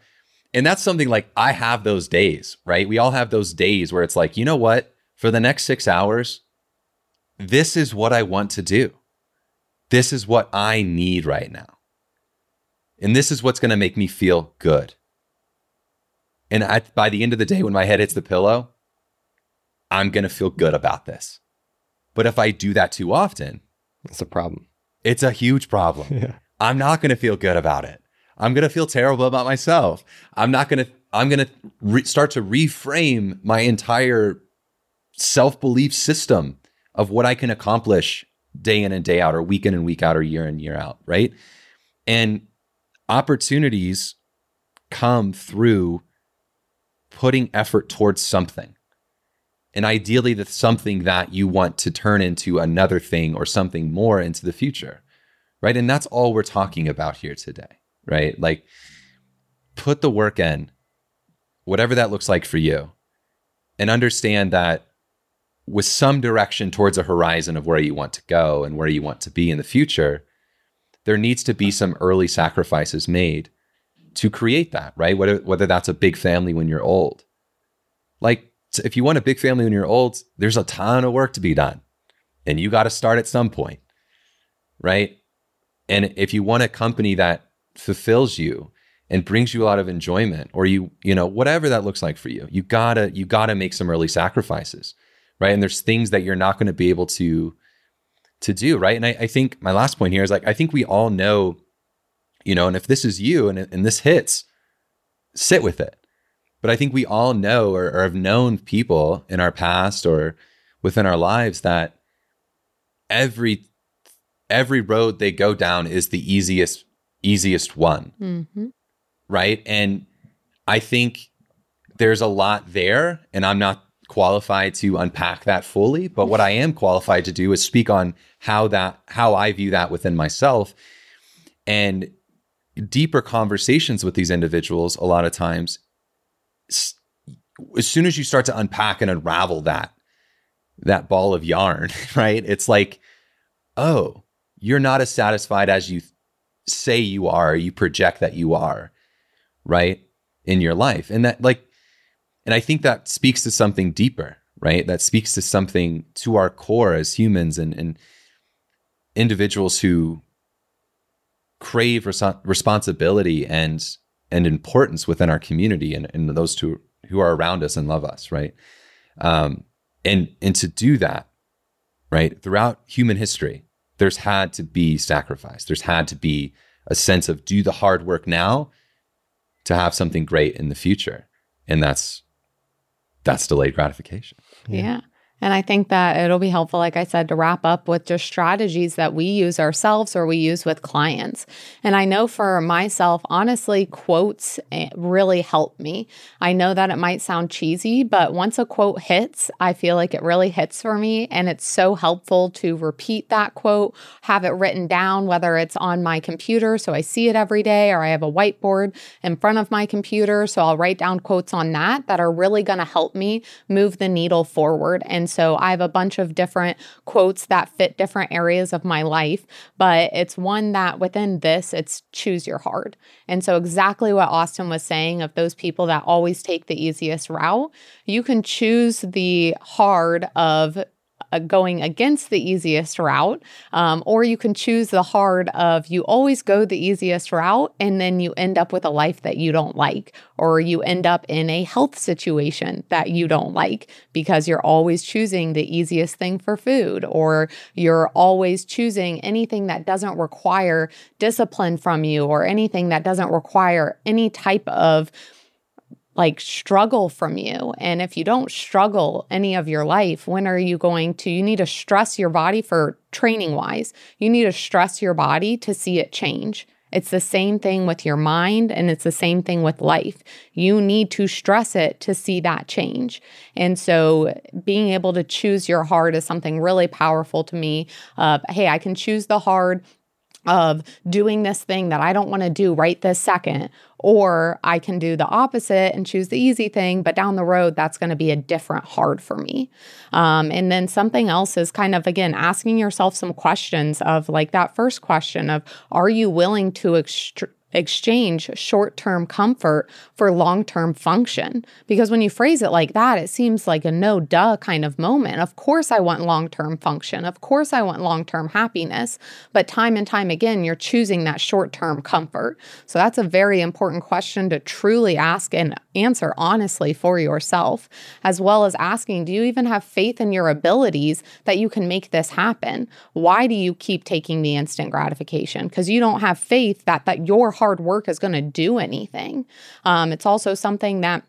and that's something like I have those days, right? We all have those days where it's like, you know what? For the next 6 hours, this is what I want to do. This is what I need right now. And this is what's going to make me feel good. And I, by the end of the day, when my head hits the pillow, I'm going to feel good about this. But if I do that too often, it's a problem. It's a huge problem. Yeah. I'm not going to feel good about it. I'm going to feel terrible about myself. I'm not going to, I'm going to re- start to reframe my entire self belief system of what I can accomplish day in and day out, or week in and week out, or year in, year out, right? And opportunities come through putting effort towards something. and ideally that's something that you want to turn into another thing or something more into the future right and that's all we're talking about here today right like put the work in whatever that looks like for you and understand that with some direction towards a horizon of where you want to go and where you want to be in the future there needs to be some early sacrifices made to create that right whether whether that's a big family when you're old like if you want a big family when you're old, there's a ton of work to be done. And you got to start at some point. Right. And if you want a company that fulfills you and brings you a lot of enjoyment or you, you know, whatever that looks like for you, you gotta, you gotta make some early sacrifices. Right. And there's things that you're not going to be able to, to do. Right. And I, I think my last point here is like, I think we all know, you know, and if this is you and, and this hits, sit with it. But I think we all know or, or have known people in our past or within our lives that every every road they go down is the easiest easiest one. Mm-hmm. right? And i think there's a lot there and i'm not qualified to unpack that fully but what i am qualified to do is speak on how that how i view that within myself. And deeper conversations with these individuals a lot of times as soon as you start to unpack and unravel that that ball of yarn, right? It's like, oh, you're not as satisfied as you say you are, you project that you are, right? In your life. And that like and I think that speaks to something deeper, right? That speaks to something to our core as humans and and individuals who crave res- responsibility and and importance within our community and, and those two who are around us and love us, right? Um, and and to do that, right, throughout human history, there's had to be sacrifice. There's had to be a sense of do the hard work now to have something great in the future, and that's that's delayed gratification. yeah. yeah. And I think that it'll be helpful, like I said, to wrap up with just strategies that we use ourselves or we use with clients. And I know for myself, honestly, quotes eh, really help me. I know that it might sound cheesy, but once a quote hits, I feel like it really hits for me. And it's so helpful to repeat that quote, have it written down, whether it's on my computer, so I see it every day, or I have a whiteboard in front of my computer. So I'll write down quotes on that that are really going to help me move the needle forward. And and so I have a bunch of different quotes that fit different areas of my life, but it's one that within this, it's choose your hard. And so, exactly what Austin was saying of those people that always take the easiest route, you can choose the hard of going against the easiest route, um, or you can choose the hard of you always go the easiest route and then you end up with a life that you don't like, or you end up in a health situation that you don't like because you're always choosing the easiest thing for food, or you're always choosing anything that doesn't require discipline from you, or anything that doesn't require any type of like struggle from you. And if you don't struggle any of your life, when are you going to? You need to stress your body for training wise. You need to stress your body to see it change. It's the same thing with your mind and it's the same thing with life. You need to stress it to see that change. And so being able to choose your hard is something really powerful to me. Uh, hey, I can choose the hard of doing this thing that I don't want to do right this second, or I can do the opposite and choose the easy thing, but down the road, that's going to be a different hard for me. Um, and then something else is kind of, again, asking yourself some questions of like that first question of, are you willing to ext- exchange short term comfort for long term function. Because when you phrase it like that, it seems like a no duh kind of moment. Of course, I want long term function. Of course, I want long term happiness. But time and time again, you're choosing that short term comfort. So that's a very important question to truly ask and answer honestly for yourself, as well as asking, do you even have faith in your abilities that you can make this happen? Why do you keep taking the instant gratification? Because you don't have faith that that your hard work is going to do anything. Um, it's also something that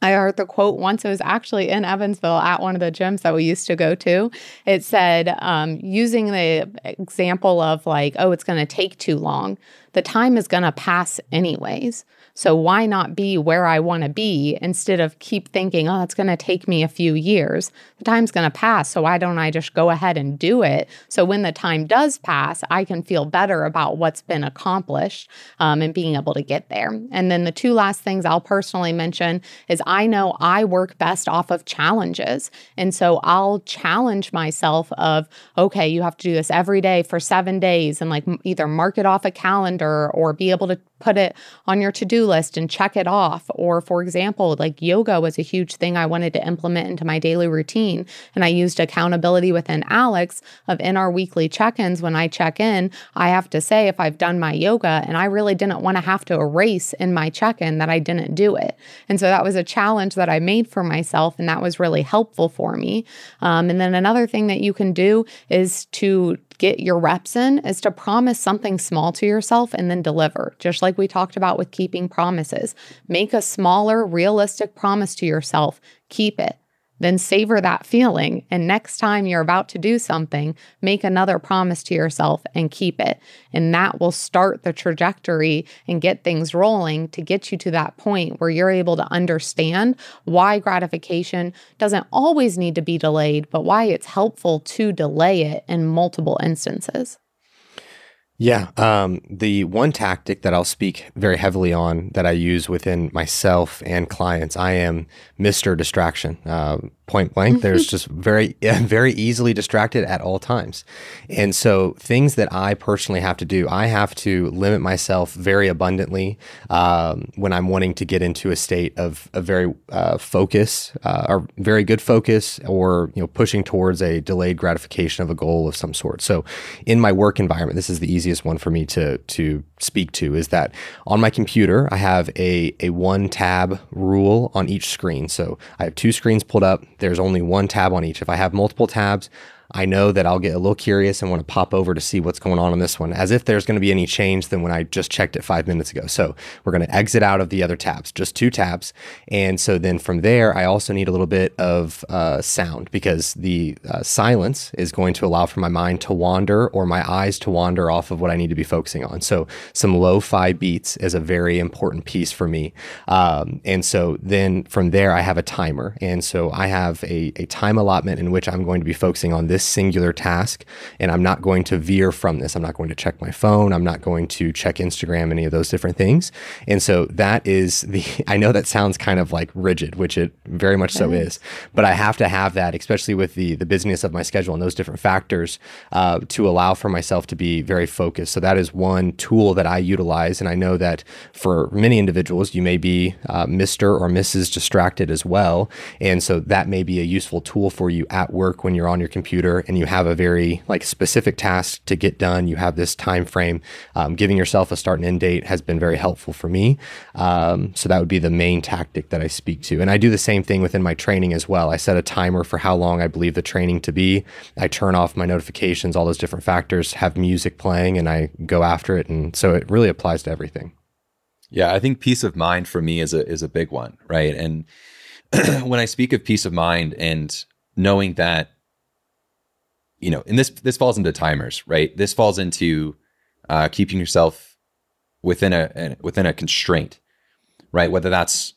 I heard the quote once. It was actually in Evansville at one of the gyms that we used to go to. It said, um, using the example of like, oh, it's going to take too long, the time is going to pass anyways. So why not be where I want to be instead of keep thinking, oh, it's going to take me a few years? The time's going to pass. So why don't I just go ahead and do it? So when the time does pass, I can feel better about what's been accomplished um, and being able to get there. And then the two last things I'll personally mention is I know I work best off of challenges. And so I'll challenge myself of, okay, you have to do this every day for seven days and like either mark it off a calendar or be able to put it on your to-do list and check it off. Or for example like yoga was a huge thing i wanted to implement into my daily routine. And i used accountability within alex of in our weekly check-ins. When i check in i have to say if i've done my yoga and i really didn't want to have to erase in my check-in that i didn't do it. And so that was a challenge that i made for myself and that was really helpful for me. Um, and then another thing that you can do is to get your reps in is to promise something small to yourself and then deliver, just like we talked about with keeping promises. Make a smaller, realistic promise to yourself, keep it then savor that feeling. And next time you're about to do something, make another promise to yourself and keep it. And that will start the trajectory and get things rolling to get you to that point where you're able to understand why gratification doesn't always need to be delayed, but why it's helpful to delay it in multiple instances. Yeah. Um, the one tactic that I'll speak very heavily on that I use within myself and clients, I am Mr. Distraction. Uh, point blank. There's just very, very easily distracted at all times. And so, things that I personally have to do, I have to limit myself very abundantly um, when I'm wanting to get into a state of a very uh, focus uh, or very good focus, or you know, pushing towards a delayed gratification of a goal of some sort. So, in my work environment, this is the easiest one for me to to speak to. Is that on my computer, I have a a one tab rule on each screen. So I have two screens pulled up there's only one tab on each. If I have multiple tabs, I know that I'll get a little curious and want to pop over to see what's going on on this one, as if there's going to be any change than when I just checked it five minutes ago. So we're going to exit out of the other tabs, just two tabs. And so then from there, I also need a little bit of uh, sound because the uh, silence is going to allow for my mind to wander or my eyes to wander off of what I need to be focusing on. So some lo fi beats is a very important piece for me. Um, and so then from there, I have a timer. And so I have a, a time allotment in which I'm going to be focusing on this this singular task and I'm not going to veer from this. I'm not going to check my phone. I'm not going to check Instagram, any of those different things. And so that is the, I know that sounds kind of like rigid, which it very much so is, but I have to have that, especially with the, the busyness of my schedule and those different factors uh, to allow for myself to be very focused. So that is one tool that I utilize. And I know that for many individuals, you may be uh, Mr. or Mrs. distracted as well. And so that may be a useful tool for you at work when you're on your computer computer and you have a very like specific task to get done, you have this time frame. Um, giving yourself a start and end date has been very helpful for me. Um, so that would be the main tactic that I speak to, and I do the same thing within my training as well. I set a timer for how long I believe the training to be. I turn off my notifications, all those different factors, have music playing, and I go after it. And so it really applies to everything. Yeah, I think peace of mind for me is a is a big one, right? And when I speak of peace of mind and knowing that you know, and this this falls into timers, right? This falls into uh, keeping yourself within a within a constraint, right? Whether that's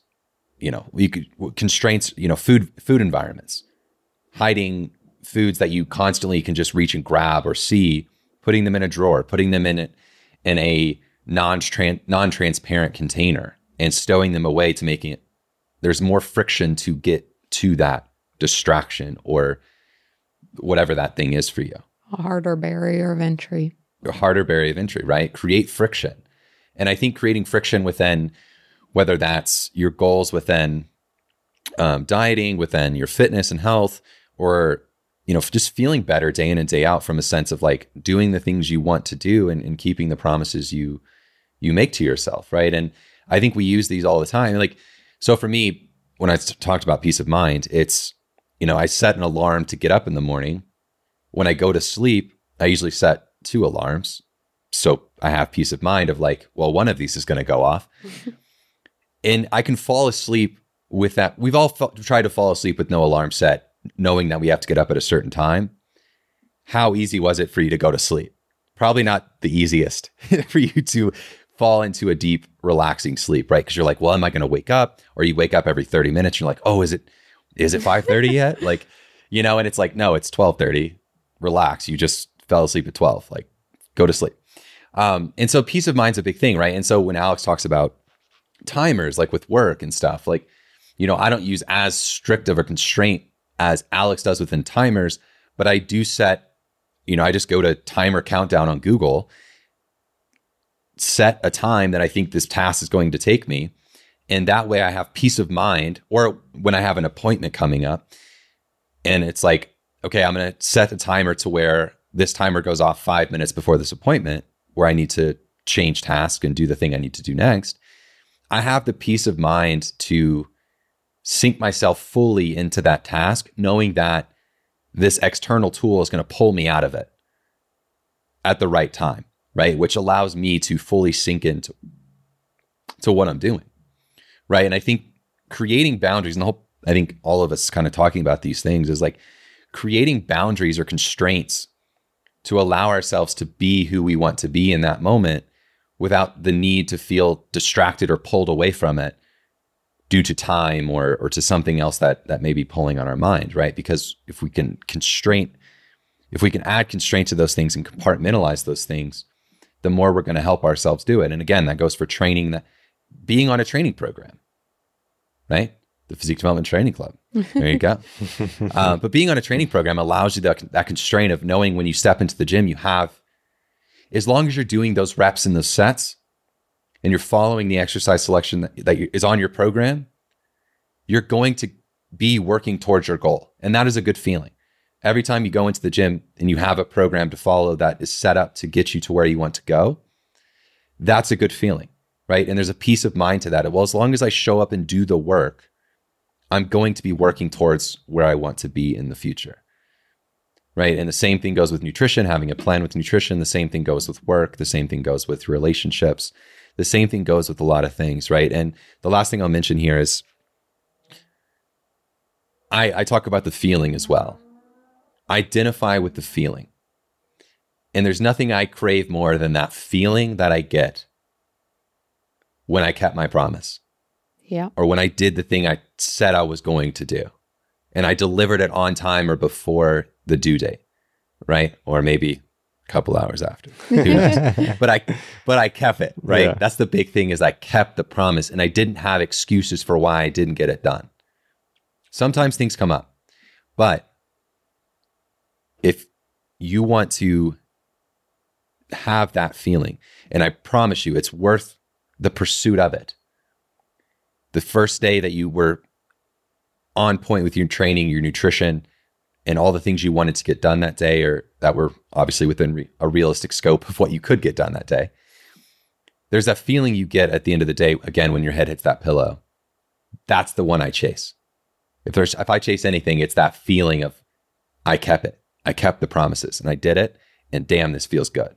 you know you could constraints, you know, food food environments, hiding foods that you constantly can just reach and grab or see, putting them in a drawer, putting them in in a non non transparent container, and stowing them away to making it. There's more friction to get to that distraction or whatever that thing is for you. A harder barrier of entry. A harder barrier of entry, right? Create friction. And I think creating friction within, whether that's your goals within um, dieting, within your fitness and health, or you know, just feeling better day in and day out from a sense of like doing the things you want to do and, and keeping the promises you you make to yourself, right? And I think we use these all the time. Like, so for me, when I talked about peace of mind, it's you know, I set an alarm to get up in the morning. When I go to sleep, I usually set two alarms. So I have peace of mind of like, well, one of these is going to go off. and I can fall asleep with that. We've all tried to fall asleep with no alarm set, knowing that we have to get up at a certain time. How easy was it for you to go to sleep? Probably not the easiest for you to fall into a deep, relaxing sleep, right? Because you're like, well, am I going to wake up? Or you wake up every 30 minutes. You're like, oh, is it is it 5:30 yet? like, you know, and it's like, no, it's 12:30. Relax. You just fell asleep at 12. Like, go to sleep. Um, and so peace of mind's a big thing, right? And so when Alex talks about timers, like with work and stuff, like, you know, I don't use as strict of a constraint as Alex does within timers, but I do set, you know, I just go to timer countdown on Google, set a time that I think this task is going to take me. And that way I have peace of mind, or when I have an appointment coming up, and it's like, okay, I'm going to set the timer to where this timer goes off five minutes before this appointment where I need to change task and do the thing I need to do next. I have the peace of mind to sink myself fully into that task, knowing that this external tool is going to pull me out of it at the right time, right? Which allows me to fully sink into to what I'm doing, right? And I think creating boundaries, and the whole, I think all of us kind of talking about these things is like creating boundaries or constraints to allow ourselves to be who we want to be in that moment without the need to feel distracted or pulled away from it due to time or or to something else that that may be pulling on our mind, right? Because if we can constrain if we can add constraint to those things and compartmentalize those things, the more we're going to help ourselves do it. And again, that goes for training that being on a training program, right? The Physique Development Training Club. There you go. uh, but being on a training program allows you that, that constraint of knowing when you step into the gym, you have, as long as you're doing those reps and those sets and you're following the exercise selection that, that is on your program, you're going to be working towards your goal. And that is a good feeling. Every time you go into the gym and you have a program to follow that is set up to get you to where you want to go, that's a good feeling, right? And there's a peace of mind to that. Well, as long as I show up and do the work, I'm going to be working towards where I want to be in the future. Right. And the same thing goes with nutrition, having a plan with nutrition. The same thing goes with work. The same thing goes with relationships. The same thing goes with a lot of things. Right. And the last thing I'll mention here is I, I talk about the feeling as well. Identify with the feeling. And there's nothing I crave more than that feeling that I get when I kept my promise. Yeah. Or when I did the thing I said I was going to do and I delivered it on time or before the due date, right? Or maybe a couple hours after. but I but I kept it, right? Yeah. That's the big thing is I kept the promise and I didn't have excuses for why I didn't get it done. Sometimes things come up. But if you want to have that feeling, and I promise you it's worth the pursuit of it the first day that you were on point with your training, your nutrition, and all the things you wanted to get done that day, or that were obviously within re- a realistic scope of what you could get done that day, there's that feeling you get at the end of the day, again, when your head hits that pillow. That's the one I chase. If there's if I chase anything, it's that feeling of I kept it. I kept the promises and I did it. And damn, this feels good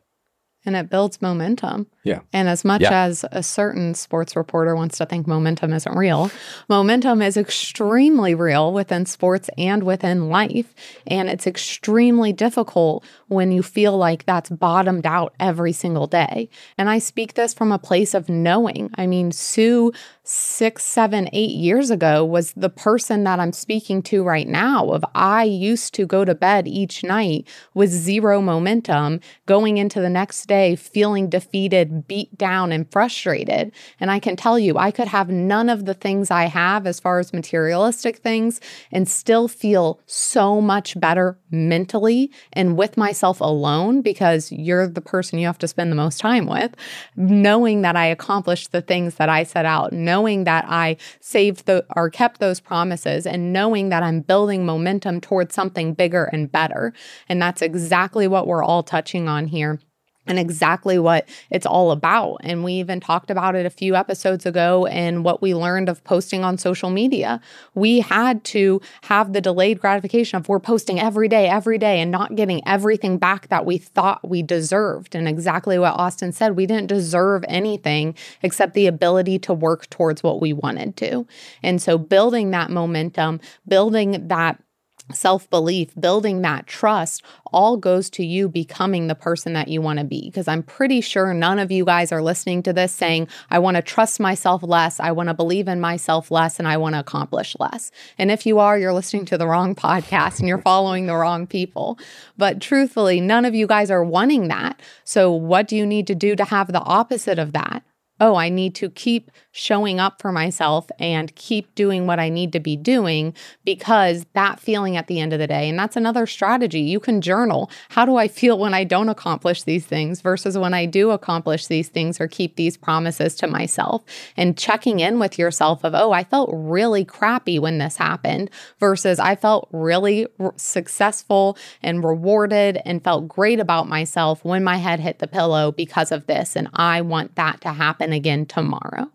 and it builds momentum. Yeah. And as much yeah. as a certain sports reporter wants to think momentum isn't real, momentum is extremely real within sports and within life. And it's extremely difficult when you feel like that's bottomed out every single day. And I speak this from a place of knowing. I mean, Sue, six, seven, eight years ago, was the person that I'm speaking to right now. Of I used to go to bed each night with zero momentum, going into the next day feeling defeated, beat down, and frustrated. And I can tell you, I could have none of the things I have as far as materialistic things and still feel so much better mentally and with myself alone because you're the person you have to spend the most time with, knowing that I accomplished the things that I set out, knowing that I saved the or kept those promises, and knowing that I'm building momentum towards something bigger and better. And that's exactly what we're all touching on here and exactly what it's all about. And we even talked about it a few episodes ago and what we learned of posting on social media. We had to have the delayed gratification of we're posting every day, every day, and not getting everything back that we thought we deserved. And exactly what Austin said, we didn't deserve anything except the ability to work towards what we wanted to. And so building that momentum, building that self belief, building that trust, all goes to you becoming the person that you want to be. Because I'm pretty sure none of you guys are listening to this saying, I want to trust myself less, I want to believe in myself less, and I want to accomplish less. And if you are, you're listening to the wrong podcast and you're following the wrong people. But truthfully, none of you guys are wanting that. So, what do you need to do to have the opposite of that? Oh, I need to keep showing up for myself and keep doing what I need to be doing because that feeling at the end of the day, and that's another strategy. You can journal. How do I feel when I don't accomplish these things versus when I do accomplish these things or keep these promises to myself? And checking in with yourself of, oh, I felt really crappy when this happened versus I felt really successful and rewarded and felt great about myself when my head hit the pillow because of this. And I want that to happen happen again tomorrow.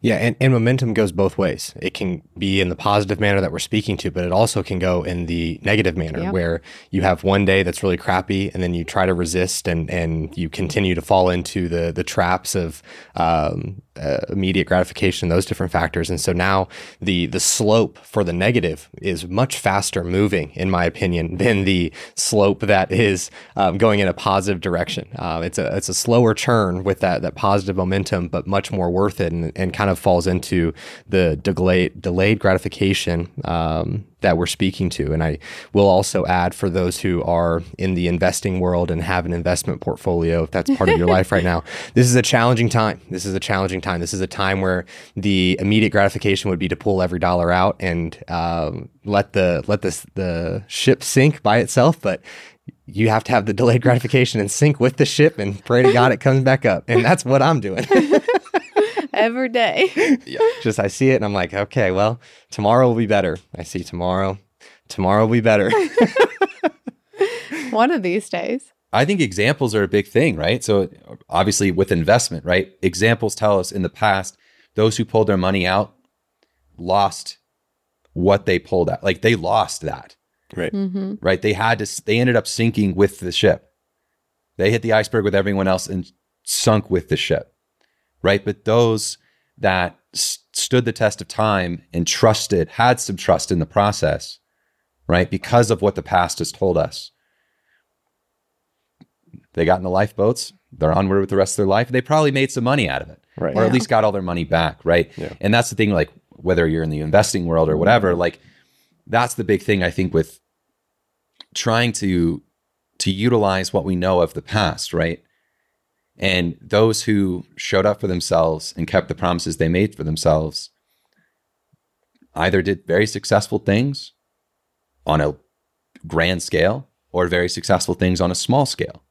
Yeah, and, and momentum goes both ways. It can be in the positive manner that we're speaking to, but it also can go in the negative manner yep. where you have one day that's really crappy and then you try to resist and, and you continue to fall into the, the traps of um, uh, immediate gratification, those different factors. And so now the the slope for the negative is much faster moving, in my opinion, than the slope that is um, going in a positive direction. Uh, it's a it's a slower churn with that that positive momentum, but much more worth it, and, and kind of falls into the delayed delayed gratification um, that we're speaking to. And I will also add for those who are in the investing world and have an investment portfolio, if that's part of your life right now, this is a challenging time. This is a challenging time. This is a time where the immediate gratification would be to pull every dollar out and um, let the let this the ship sink by itself, but you have to have the delayed gratification and sink with the ship and pray to God it comes back up. And that's what I'm doing. every day. yeah. Just I see it and I'm like, okay, well, tomorrow will be better. I see tomorrow. Tomorrow will be better. One of these days. I think examples are a big thing, right? So obviously with investment, right? Examples tell us in the past, those who pulled their money out lost what they pulled out. Like they lost that. Right. Mm-hmm. Right. They had to, they ended up sinking with the ship. They hit the iceberg with everyone else and sunk with the ship right? But those that stood the test of time and trusted, had some trust in the process, right? Because of what the past has told us. They got in the lifeboats, they're onward with the rest of their life. They probably made some money out of it, right. or yeah. at least got all their money back, right? Yeah. And that's the thing, like whether you're in the investing world or whatever, mm-hmm. like that's the big thing I think with trying to to utilize what we know of the past, right? And those who showed up for themselves and kept the promises they made for themselves either did very successful things on a grand scale or very successful things on a small scale,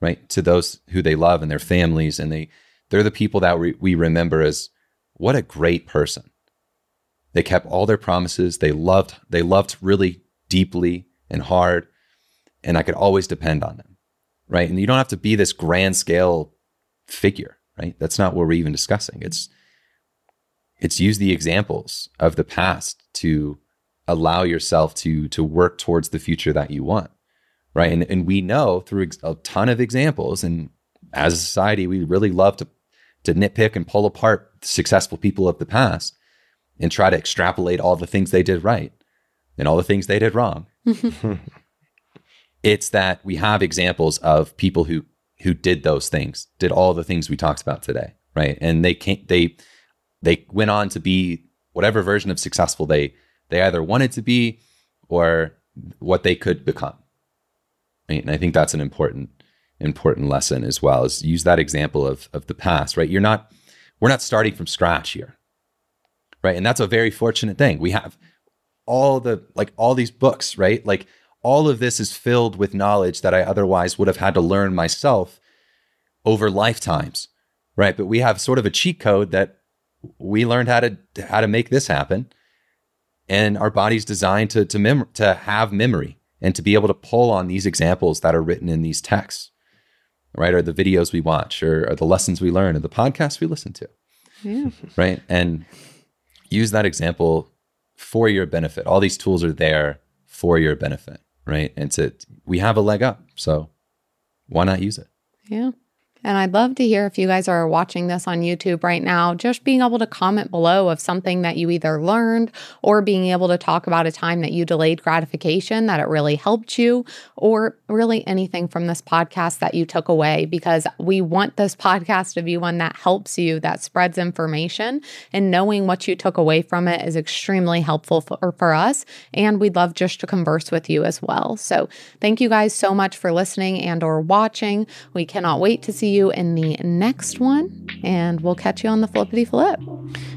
right? To those who they love and their families. And they, they're the people that we, we remember as what a great person. They kept all their promises. They loved, they loved really deeply and hard. And I could always depend on them right? And you don't have to be this grand scale figure, right? That's not what we're even discussing. It's it's use the examples of the past to allow yourself to to work towards the future that you want, right? And and we know through a ton of examples, and as a society, we really love to to nitpick and pull apart successful people of the past and try to extrapolate all the things they did right and all the things they did wrong. It's that we have examples of people who who did those things, did all the things we talked about today, right? And they can't they they went on to be whatever version of successful they they either wanted to be or what they could become. Right? And I think that's an important important lesson as well is use that example of of the past, right? You're not we're not starting from scratch here. Right? And that's a very fortunate thing. We have all the like all these books, right? Like all of this is filled with knowledge that I otherwise would have had to learn myself over lifetimes, right? But we have sort of a cheat code that we learned how to how to make this happen, and our body's designed to to mem- to have memory and to be able to pull on these examples that are written in these texts, right? Or the videos we watch, or, or the lessons we learn, or the podcasts we listen to, yeah. right? And use that example for your benefit. All these tools are there for your benefit right? And to we have a leg up, so why not use it? Yeah. And I'd love to hear if you guys are watching this on YouTube right now, just being able to comment below of something that you either learned or being able to talk about a time that you delayed gratification, that it really helped you, or really anything from this podcast that you took away, because we want this podcast to be one that helps you, that spreads information. And knowing what you took away from it is extremely helpful for, for us. And we'd love just to converse with you as well. So thank you guys so much for listening and or watching. We cannot wait to see you in the next one, and we'll catch you on the flippity flip.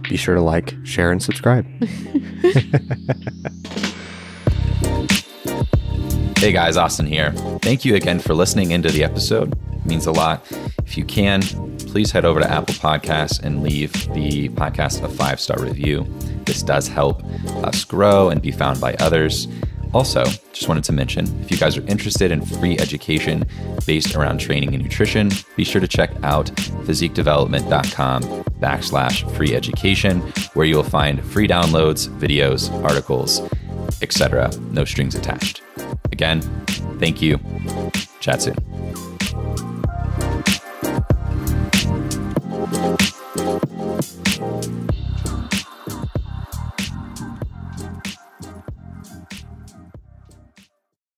Be sure to like, share, and subscribe. Hey guys, Austin here. Thank you again for listening into the episode. It means a lot. If you can, please head over to Apple Podcasts and leave the podcast a five star review. This does help us grow and be found by others. Also, just wanted to mention if you guys are interested in free education based around training and nutrition, be sure to check out physiquedevelopment.com backslash free education, where you will find free downloads, videos, articles, etc. No strings attached. Again, thank you. Chat soon.